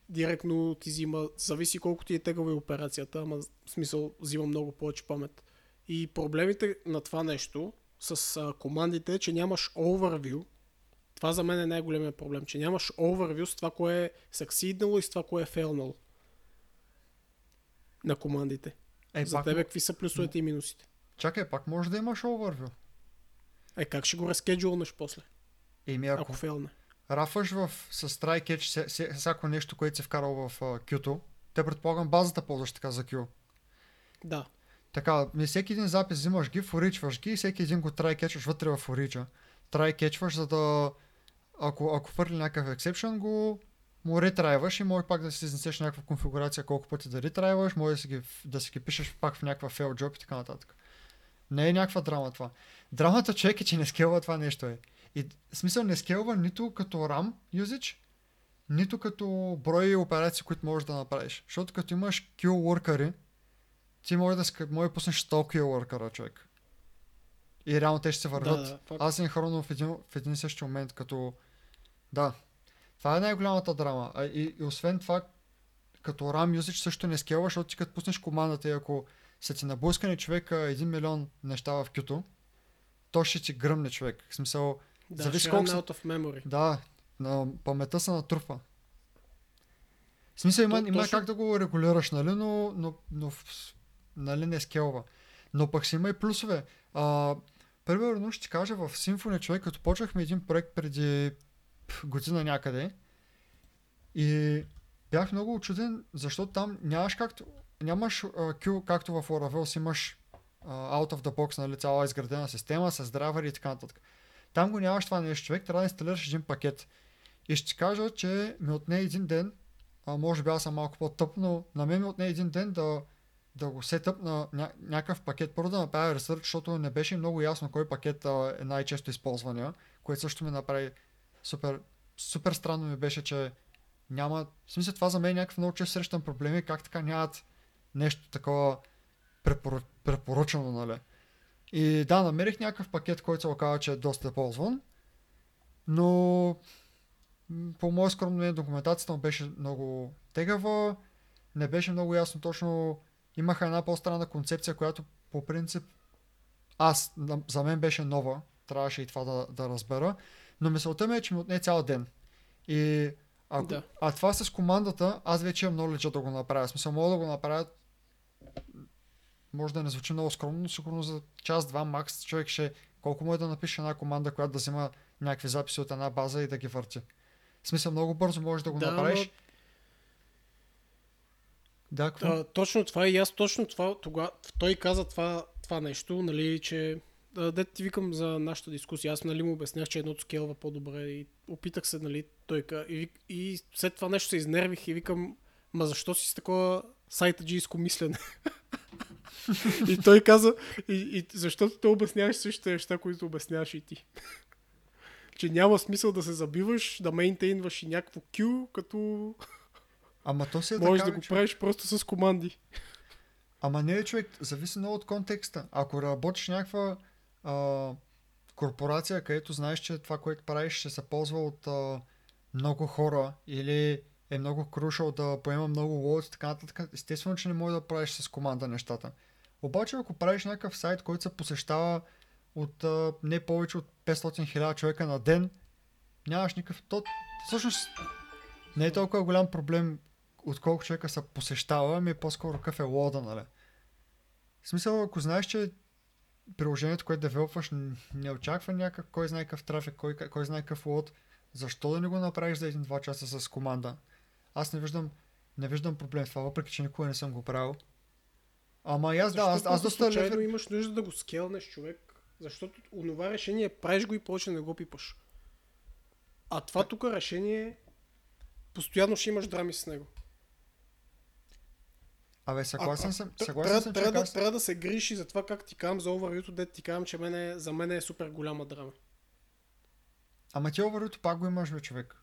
директно ти взима, зависи колко ти е тегава и операцията, ама в смисъл взима много повече памет. И проблемите на това нещо с а, командите е, че нямаш overview. Това за мен е най-големият проблем, че нямаш overview с това, кое е succeedнало и с това, кое е failнало на командите. Е, за тебе какви са плюсовете и минусите? Чакай, пак може да имаш overview. Е, как ще го разкеджулнеш после? Еми, ако, ако фейлне. Рафаш в, с try catch всяко нещо, което си вкарал в uh, Q-то, те предполагам базата ползваш така за Q. Да. Така, не всеки един запис взимаш ги, форичваш ги и всеки един го try кетчваш вътре в форича. Try кетчваш, за да ако, ако фърли някакъв ексепшън, го му ретрайваш и може пак да си изнесеш някаква конфигурация колко пъти да ретрайваш, може да си ги, да си ги пишеш пак в някаква fail job и така нататък. Не е някаква драма това. Драмата човек е, че не скелва това нещо е. И в смисъл не скелва нито като RAM usage, нито като брой операции, които можеш да направиш. Защото като имаш kill worker ти може да, може да пуснеш 100 kill worker човек. И реално те ще се върват. Да, да, асинхронно в един, в един същи момент, като... Да. Това е най-голямата драма. А, и, и, освен това, като RAM usage също не скелва, защото ти като пуснеш командата и ако са ти наблъскани човека 1 милион неща в кюто, то ще ти гръмне човек. В смисъл, да, зависи колко... Out of memory. Да, на паметта се натрупва. В смисъл има, има точно... как да го регулираш, нали, но, но, но нали, не скелва. Но пък си има и плюсове. А, примерно ще ти кажа в Symfony човек, като почнахме един проект преди година някъде и бях много очуден, защото там нямаш както, нямаш uh, Q, както в Laravel си имаш out of the box, нали, цяла изградена система с драйвери и така нататък. Там го нямаш това нещо, човек, трябва да инсталираш един пакет. И ще кажа, че ми отне един ден, а може би аз съм малко по-тъп, но на мен ми отне един ден да, да го сетъп на ня- някакъв пакет. Първо да направя ресърч, защото не беше много ясно кой пакет а, е най-често използвания, което също ми направи супер, супер странно ми беше, че няма... В смисъл това за мен е някакъв много често срещан проблеми, как така нямат нещо такова препор... препоръчано, нали. И да, намерих някакъв пакет, който се оказа, че е доста ползван, но по мое скромно мнение документацията му беше много тегава, не беше много ясно точно, имаха една по-странна концепция, която по принцип аз, за мен беше нова, трябваше и това да, да разбера, но мисълта ми е, че ми отне цял ден. И ако, да. А това с командата, аз вече имам много да го направя. Смисъл, мога да го направя може да не звучи много скромно, но сигурно за час-два макс човек ще колко може да напише една команда, която да взима някакви записи от една база и да ги върти. В смисъл много бързо можеш да го да, направиш. Но... Да, а, точно това и аз точно това, тога, той каза това, това нещо, нали, че да ти викам за нашата дискусия. Аз нали, му обяснях, че едното скелва по-добре и опитах се, нали, той и, и след това нещо се изнервих и викам, ма защо си с такова сайта джийско мислене? и той каза, и, и защото те обясняваш същите неща, които обясняваш и ти. че няма смисъл да се забиваш, да мейнтейнваш и някакво кю, като Ама то си е можеш така, да го човек. правиш просто с команди. Ама не, човек, зависи много от контекста. Ако работиш някаква а, корпорация, където знаеш, че това, което правиш, ще се ползва от а, много хора или е много крушал да поема много лоуд и така нататък, естествено, че не можеш да правиш с команда нещата. Обаче, ако правиш някакъв сайт, който се посещава от а, не повече от 500 000 човека на ден, нямаш никакъв... То, всъщност, не е толкова голям проблем от колко човека се посещава, ами по-скоро какъв е лода, нали? В смисъл, ако знаеш, че приложението, което девелопваш, не очаква някакъв, кой знае какъв трафик, кой, кой знае какъв лод, защо да не го направиш за един-два часа с команда? Аз не виждам, не виждам проблем в това, въпреки че никога не съм го правил. Ама и аз, да, аз, аз доста случайно левер... имаш нужда да го скелнеш човек, защото онова решение правиш го и повече не го пипаш. А това тук решение постоянно ще имаш драми с него. Абе, съгласен А- съм, съгласен трябва, съм, трябва, да, аз... трябва да се грижи за това как ти казвам за overview дете ти казвам, че мене, за мен е супер голяма драма. Ама ти overview пак го имаш, бе, човек.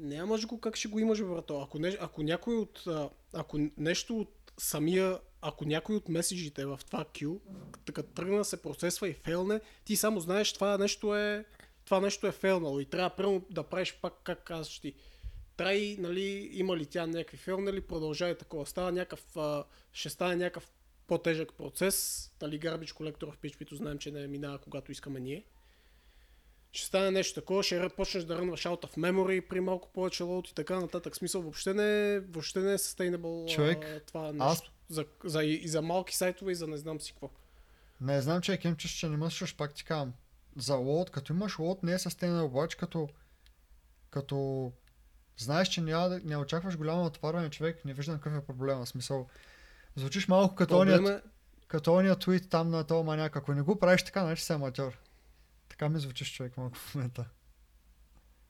Нямаш го как ще го имаш, брато. Ако, не, ако някой от... Ако нещо от самия... Ако някой от меседжите в това queue, като тръгна се процесва и фейлне, ти само знаеш това нещо е... Това нещо е фейлнало и трябва първо да правиш пак как казваш ти. Трай, нали, има ли тя някакви фейлнали, продължава такова. Става някакъв, ще стане някакъв по-тежък процес. Нали, Garbage Collector в PHP-то знаем, че не минава когато искаме ние. Ще стане нещо такова, ще почнеш да рънваш out of memory при малко повече лоуд и така нататък. В Смисъл, въобще не, въобще не е sustainable Човек, а, това нещо. аз- За, за, и, и за малки сайтове и за не знам си какво. Не знам, че е че не мъсваш, пак ти казвам. За лот, като имаш лот, не е sustainable, обаче като, като знаеш, че няма не очакваш голямо отваряне човек, не виждам какъв е проблема. В смисъл, звучиш малко като Проблем ония, е, като ония твит там на този маняк. Ако не го правиш така, значи си аматьор. Така ми звучиш човек малко в момента.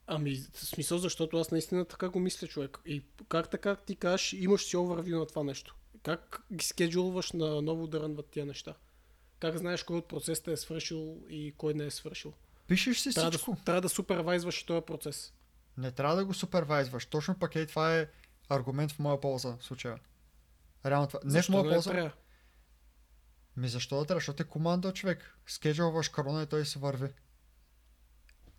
ами, в смисъл, защото аз наистина така го мисля, човек. И как така ти кажеш, имаш си overview на това нещо. Как ги скеджулваш на ново да рънват тия неща? Как знаеш кой от процесите е свършил и кой не е свършил? Пишеш си Трябва всичко. да, трябва да супервайзваш този процес. Не трябва да го супервайзваш. Точно пък е това е аргумент в моя полза в случая. Реално това. Не в Защо моя да не полза. трябва? Ми защо да трябва? Защото е команда човек. Скеджулваш корона и той се върви.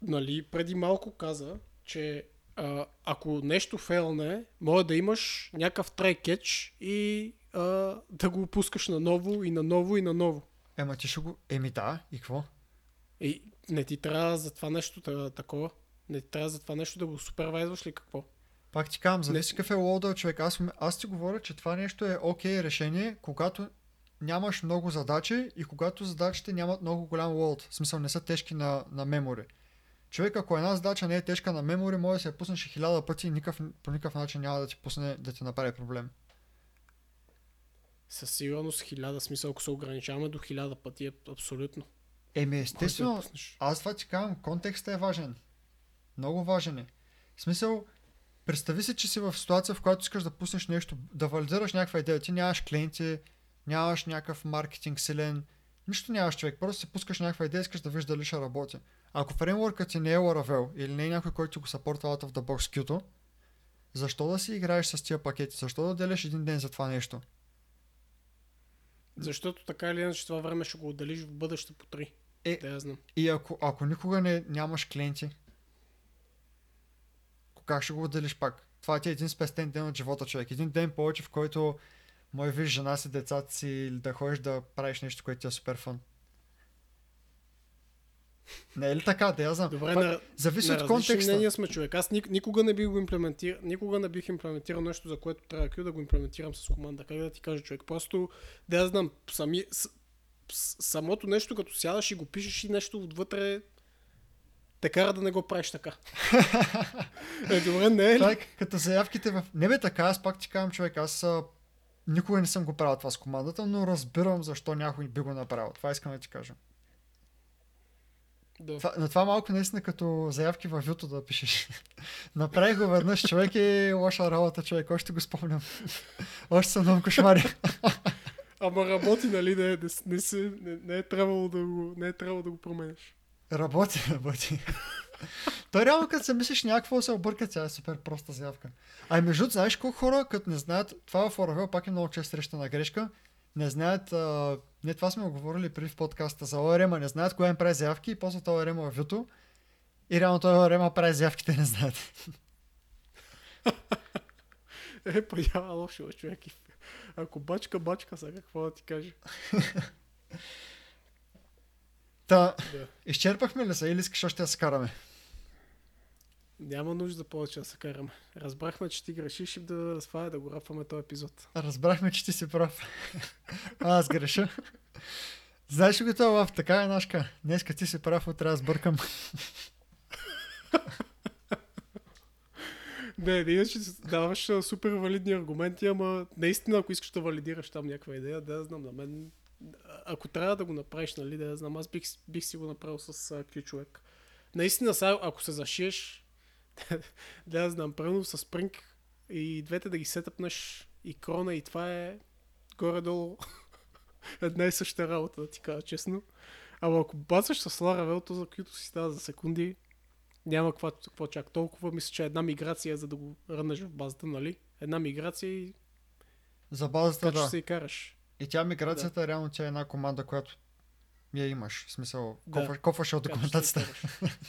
нали, преди малко каза, че а, ако нещо фейлне, може да имаш някакъв catch и а, да го пускаш наново и наново и наново. Ема ти ще го... Еми да, и какво? И не ти трябва за това нещо та, такова. Не ти трябва за това нещо да го супервайзваш ли какво? Пак ти казвам, зависи какъв е лоуда човек. Аз, аз ти говоря, че това нещо е окей решение, когато нямаш много задачи и когато задачите нямат много голям лоуд. В смисъл не са тежки на, на мемори. Човек, ако една задача не е тежка на мемори, може да се я пуснеш хиляда пъти и никакъв, по никакъв начин няма да ти пусне да ти направи проблем. Със сигурност хиляда смисъл, ако се ограничаваме до хиляда пъти е абсолютно. Еми, естествено, аз това ти казвам, контекстът е важен. Много важен е. В смисъл, представи си, че си в ситуация, в която искаш да пуснеш нещо, да валидираш някаква идея. Ти нямаш клиенти, нямаш някакъв маркетинг силен, нищо нямаш човек. Просто си пускаш някаква идея, искаш да виждаш дали ще работи. Ако фреймворкът ти не е Laravel или не е някой, който го съпортва out of the box Qt, защо да си играеш с тия пакети? Защо да отделяш един ден за това нещо? Защото така или иначе това време ще го отделиш в бъдеще по три. Е, Да, я знам. И ако, ако никога не, нямаш клиенти, как ще го отделиш пак? Това ти е един спестен ден от живота, човек. Един ден повече, в който може виж жена си, децата си или да ходиш да правиш нещо, което ти е супер фън. Не е ли така? Да я знам. Добре, Пак, на, зависи на от контекста. мнения сме човек. Аз ник, никога не бих го имплементирал, никога не бих имплементирал нещо, за което трябва Q да го имплементирам с команда. Как да ти кажа човек? Просто, да я знам, сами, с, с, самото нещо, като сядаш и го пишеш и нещо отвътре, те кара да не го правиш така. е, добре, не е ли? Е като заявките в... Не бе така, аз пак ти казвам, човек, аз никога не съм го правил това с командата, но разбирам защо някой би го направил. Това искам да ти кажа. Да. Това, на това малко наистина като заявки във Вюто да пишеш. Направих го веднъж, човек и лоша работа, човек. Още го спомням. Още съм много кошмари. Ама работи, нали, не, не, не, не, не, е трябвало да го, не е трябвало да го променеш. Работи, работи. Той реално като се мислиш някакво се обърка, тя е супер проста заявка. А между другото, знаеш колко хора, като не знаят, това в Оравел пак е много често срещана грешка, не знаят, а, не това сме го говорили преди в подкаста за ОРМ, не знаят кога им прави заявки и после това ОРМ е вюто. И реално той ОРМ прави заявките, не знаят. Е, поява лошо, човек. Ако бачка, бачка, сега какво да ти кажа? Та, Да. изчерпахме ли се или искаш още да се караме? Няма нужда повече да се караме. Разбрахме, че ти грешиш и да, това е да го рапваме този епизод. Разбрахме, че ти си прав. Аз греша. Знаеш ли го това лав? Така е, Нашка. Днеска ти си прав, утре аз бъркам. Не, не, иначе даваш супер валидни аргументи, ама наистина, ако искаш да валидираш там някаква идея, да я знам, на мен, ако трябва да го направиш, нали, да я знам, аз бих, бих си го направил с Q човек. Наистина, сега, ако се зашиеш, да знам, правилно с Spring и двете да ги сетъпнеш и крона и това е горе-долу една и съща работа, да ти кажа честно. Ама ако бацаш с Laravel, то за които си става за секунди, няма какво, какво чак толкова. Мисля, че една миграция, за да го рънеш в базата, нали? Една миграция и За базата, качваш да. се и караш. И тя миграцията, реално тя е една команда, която я имаш. В смисъл, Да. кофаш, кофаш от документацията.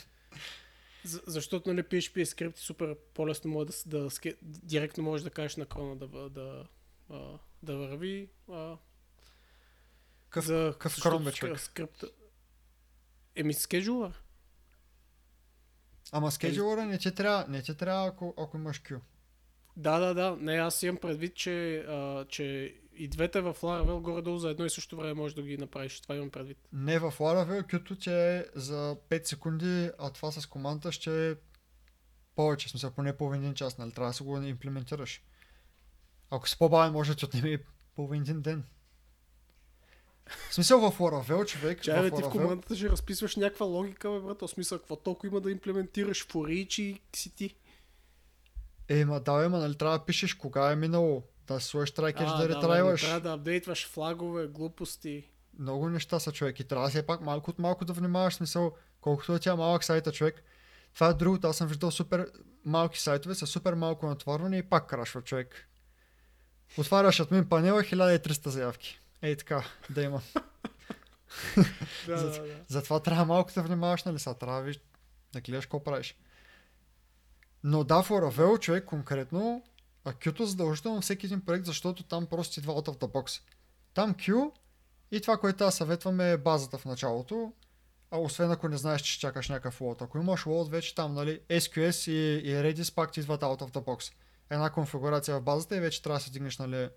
За, защото нали, PHP е скрипт и супер по-лесно може да, да, директно можеш да кажеш на крона да, да, да върви. А, Къв- за, къв крон, бе, човек? Скрипта... Еми, скеджулър. Ама скеджулъра не ти трябва, не ти трябва ако, ако имаш Q. Да, да, да. Не, аз имам предвид, че, а, че и двете в Laravel горе-долу за едно и също време можеш да ги направиш. Това имам предвид. Не в Laravel, Q-то ти е за 5 секунди, а това с команда ще е повече, смисъл поне половин час, нали? Трябва да си го имплементираш. Ако си по-бавен, може да ти отнеме половин един ден. В смисъл в Laravel, човек, Чай, в ти в командата ще разписваш някаква логика, бе, брат. В смисъл, какво толкова има да имплементираш в Reach и си ти? е, ма да, ма, нали трябва да пишеш кога е минало, да си сложиш трайкер, да, ретрайваш. не трябва да апдейтваш флагове, глупости. Много неща са човек и трябва все пак малко от малко да внимаваш, смисъл, колкото е тя малък сайта човек. Това е другото, аз съм виждал супер малки сайтове с супер малко натоварване и пак крашва човек. Отваряш админ панела 1300 заявки. Ей така, да има. Да, За- да, да. Затова трябва малко да внимаваш, нали са, трябва да, виж, да гледаш какво правиш. Но да, Laravel, човек, конкретно, а Q-то задължително всеки един проект, защото там просто идва out of the box. Там Q и това, което аз съветвам е базата в началото, а освен ако не знаеш, че чакаш някакъв лот. Ако имаш лот, вече там, нали, SQS и, и Redis пак ти идват out of the box. Една конфигурация в базата и вече трябва да се дигнеш, нали,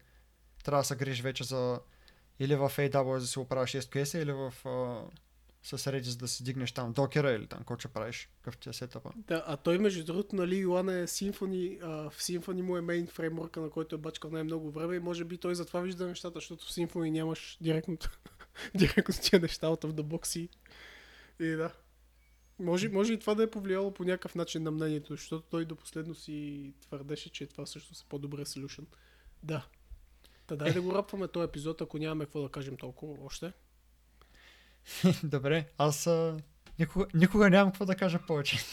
трябва да се грижиш вече за или в AWS да си оправиш SQS или в а, с Redis да си дигнеш там докера или там, какво ще правиш, какъв ти е сетъпа. Да, а той между другото, нали, Йоан е Symfony, а, в Symfony му е мейн фреймворка, на който е бачкал най-много време и може би той затова вижда нещата, защото в Symfony нямаш директно, директно тия неща от the box и, и да. Може, може и това да е повлияло по някакъв начин на мнението, защото той до последно си твърдеше, че това също е по-добре solution. Да. Та дай да го рапваме този епизод, ако нямаме какво да кажем толкова още. Добре, аз а, никога, никога нямам какво да кажа повече.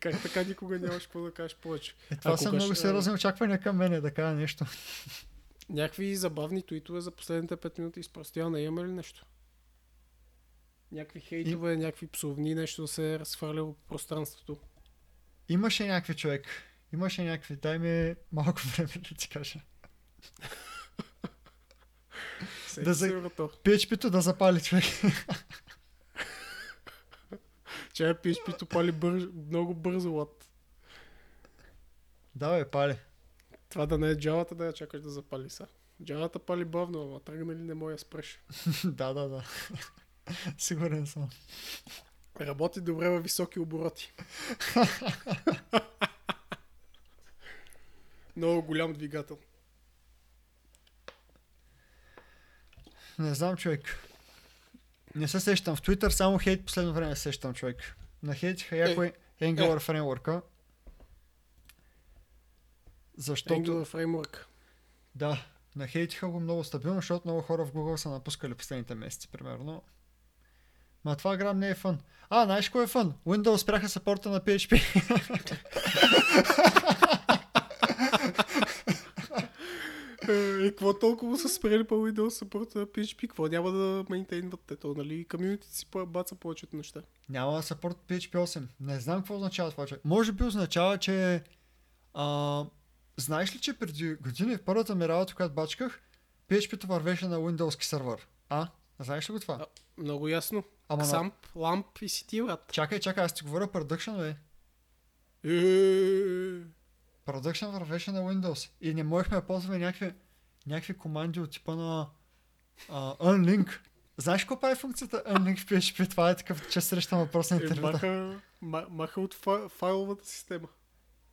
Как така никога нямаш какво да кажеш повече? Е, това А са кога много ще- сериозни очаквания към мене да кажа нещо. Някакви забавни туитове за последните 5 минути изпростяване имаме ли нещо? Някакви хейтове, някакви псовни, нещо да се е разхвърляlo по пространството. Имаше някакви човек. Имаше някакви. Дай ми малко време да ти кажа. Всеки Да за-. PHP-то да запали човек. Чай PHP пали бърз, много бързо лад. да, бе, пали. Това да не е джавата да я чакаш да запали са. Джавата пали бавно, ама тръгна ли не може да спреш. да, да, да. Сигурен съм. Работи добре във високи обороти. Много голям двигател. Не знам, човек. Не се сещам. В Twitter само хейт последно време се сещам, човек. Нахейтиха яко е, Angular фреймворка. Защото... Angular Framework. Да, Нахейтиха го много стабилно, защото много хора в Google са напускали последните месеци, примерно. Ма това грам не е фън. А, знаеш кой е фън? Windows спряха сапорта на PHP. Е, И какво толкова са спрели по Windows support на PHP? Какво няма да мейнтейнват те? То, нали, комьюнити си баца повечето неща. Няма сапорт PHP 8. Не знам какво означава това, че. Може би означава, че... А, знаеш ли, че преди години в първата ми работа, която бачках, PHP-то вървеше на Windows сервер. А? Знаеш ли го това? А, много ясно. Ама на- Xamp, ламп и си ти, брат. Чакай, чакай, аз ти говоря Production, бе. Е, Production вървеше на Windows. И не можехме да ползваме някакви, някакви команди от типа на uh, unlink. Знаеш какво прави функцията unlink в PHP? Това е такъв че срещам въпрос на Е, интервюта. маха, ма- маха от фа- файловата система.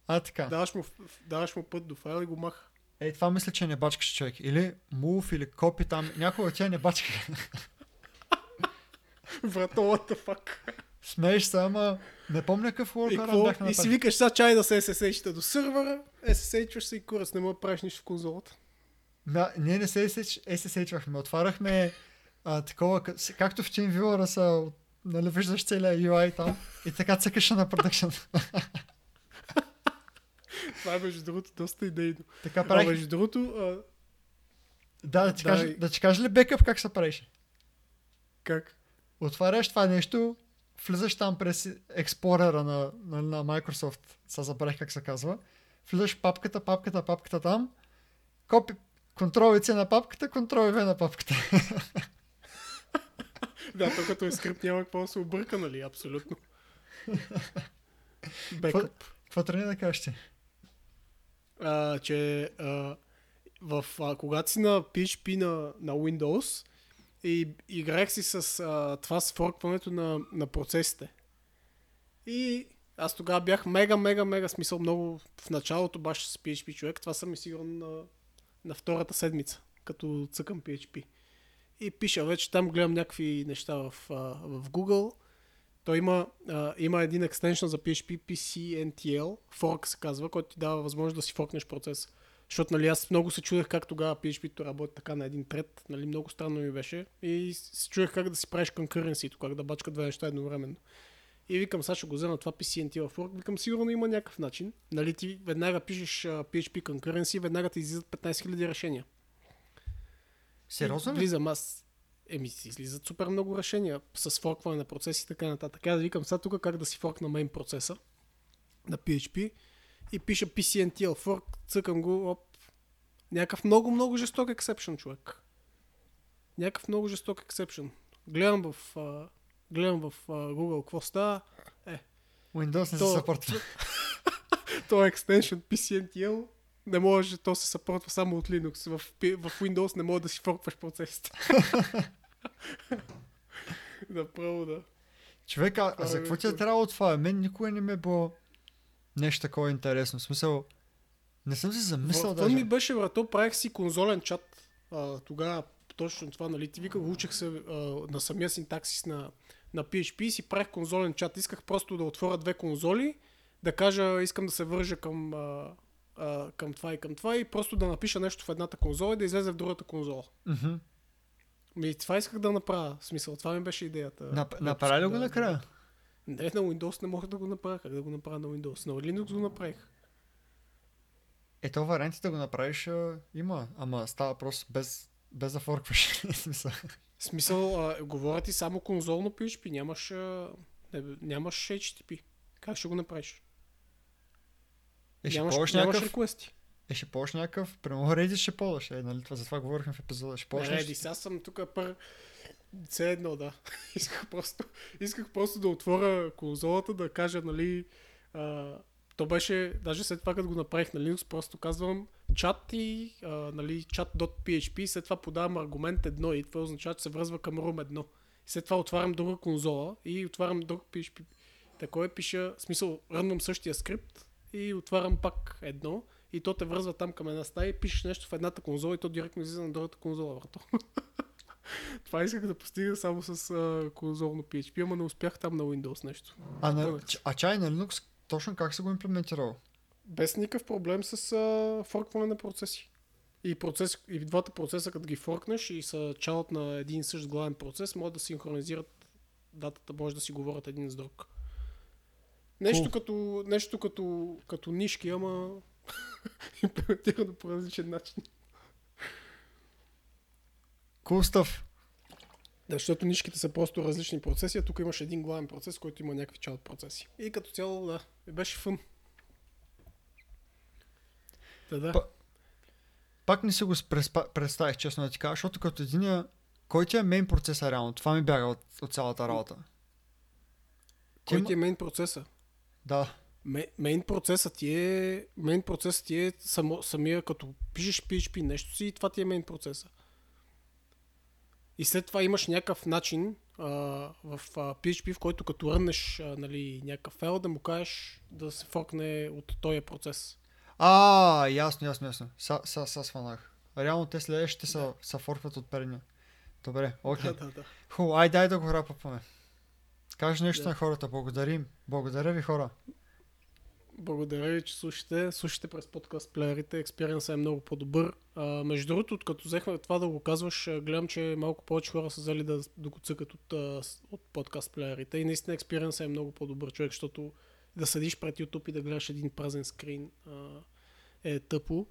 А, така. Даваш му, даваш му път до файла и го маха. Ей, това мисля, че не бачкаш човек. Или move, или copy там. Някой от тях не бачка. Брат, what the fuck? Смееш се, ама не помня какъв workaround какво? бяхме и си викаш, сега чай да се SSH-та до сървъра, SSH-ваш се и курс, не мога да правиш нищо в конзолата. Ма, ние не се SSH-вахме. Отваряхме а, такова, ка- както в TeamViewer са, нали, виждаш целия UI там и така цъкаше на продъкшн. Това е между другото доста идейно. така А правих. между другото, а, Да, да ти, Да, кажа, да ти кажа ли бекъп как се правеше? как? Отваряш това нещо, влизаш там през експлорера на, на, на Microsoft, са забравих как се казва, влизаш папката, папката, папката там, копи, контрол C на папката, контрол V на папката. Да, то като е скрипт няма какво да се обърка, нали? Абсолютно. Бекъп. Какво тръгне да кажеш ти? а, че а, в, а, когато си на PHP на, на Windows и играех си с а, това с форкването на, на процесите. И аз тогава бях мега, мега, мега смисъл много в началото баш с PHP човек. Това съм и сигурно на, на втората седмица, като цъкам PHP. И пиша вече там, гледам някакви неща в, в Google. Той има, а, има един екстеншън за PHP PCNTL, fork се казва, който ти дава възможност да си форкнеш процес. Защото нали, аз много се чудех как тогава PHP-то работи така на един трет. Нали, много странно ми беше. И се чудех как да си правиш concurrency, как да бачка две неща едновременно. И викам, сега ще го взема това PCNTL fork. Викам, сигурно има някакъв начин. Нали, ти веднага пишеш PHP concurrency, веднага ти излизат 15 000 решения. Сериозно ли? Влизам аз. Еми, си излизат супер много решения с форкване на процеси и така нататък. Аз викам сега тук как да си форкна мейн процеса на PHP и пиша PCNTL fork, цъкам го, оп. Някакъв много, много жесток ексепшън, човек. Някакъв много жесток ексепшън. Гледам в, а, гледам в а, Google какво става. Windows не се То- съпортва. То е екстеншън PCNTL не може, то се съпортва само от Linux. В, в Windows не може да си форкваш процесите. Направо да. Човек, а, а за е какво ти е трябвало това? Мен никога не ме е било нещо такова интересно. В смисъл, не съм си замислял Това даже. ми беше, брато, правих си конзолен чат. А, тогава точно това, нали, ти виках, учих се а, на самия синтаксис на, на PHP и си правих конзолен чат. Исках просто да отворя две конзоли, да кажа, искам да се вържа към, а, а, към това и към това и просто да напиша нещо в едната конзола и да излезе в другата конзола. Мгм. Ми, това исках да направя. В смисъл, това ми беше идеята. Нап- Направи ли го да- накрая? Не, на Windows не мога да го направя. Как да го направя на Windows? На Linux го направих. Ето варианти да го направиш а, има, ама става просто без, без да форкваш. В смисъл. Смисъл, а, говоря ти само конзолно PHP, нямаш, а, не, нямаш HTTP. Как ще го направиш? Е, ще нямаш, нямаш някакъв, реквести. е, ще ползваш някакъв, примерно Redis ще ползваш, е, нали, това, за това говорихме в епизода, ще ползваш Реди, нещо. сега съм тук пър... Все едно, да. исках, просто, исках просто да отворя конзолата, да кажа, нали... А, то беше, даже след това, като го направих на Linux, просто казвам чат и, а, нали, chat.php, след това подавам аргумент едно и това означава, че се връзва към room едно. И след това отварям друга конзола и отварям друг PHP. Такова пиша, в смисъл, рънвам същия скрипт и отварям пак едно и то те връзва там към една стая и пишеш нещо в едната конзола и то директно излиза на другата конзола, брато. Това исках да постигна само с а, конзолно PHP, ама не успях там на Windows нещо. А, на, ч- а чай на Linux, точно как се го имплементирал? Без никакъв проблем с а, форкване на процеси. И, процес, и двата процеса, като ги форкнеш и са чалът на един и същ главен процес, могат да синхронизират датата, може да си говорят един с друг. Нещо, Cool. като, нещо като, като нишки, ама имплементирано по различен начин. Cool stuff. Да, защото нишките са просто различни процеси, а тук имаш един главен процес, който има някакви чалт процеси. И като цяло, да, беше фън. Да, да. Па- Пак не си го преспа- представих, честно да ти кажа, защото като единия, кой ти е мейн процеса реално? Това ми бяга от, от цялата работа. Кой ти е мейн процеса? Да. Ме- Мейн процесът ти е, мейн процесът ти е само, самия, като пишеш PHP нещо си, и това ти е мейн процеса. И след това имаш някакъв начин а, в а, PHP, в който като ръннеш а, нали, някакъв файл, да му кажеш да се форкне от този процес. А, ясно, ясно, ясно. Са, са, са сванах. Реално те следващите са, са форкват от предния. Добре, окей. Да, да, да. Хубаво, ай дай да го рапъпваме. Кажи нещо Да. на хората, благодарим. Благодаря ви хора. Благодаря ви, че слушате. Слушате през подкаст плеерите. Експириенсът е много по-добър. А, между другото, като взехме това да го казваш, гледам, че малко повече хора са взели да, да го цъкат от, от подкаст плеерите. И наистина експириенсът е много по-добър човек, защото да седиш пред YouTube и да гледаш един празен скрин а, е тъпо.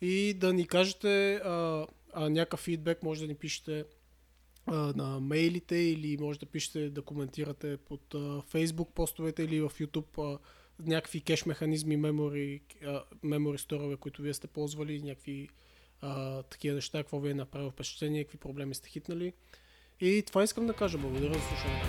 И да ни кажете а, а, някакъв фидбек, може да ни пишете на мейлите или може да пишете, да коментирате под Facebook постовете или в YouTube някакви кеш механизми, мемори, мемори сторове, които вие сте ползвали, някакви а, такива неща, какво ви е направило впечатление, какви проблеми сте хитнали. И това искам да кажа. Благодаря за слушането.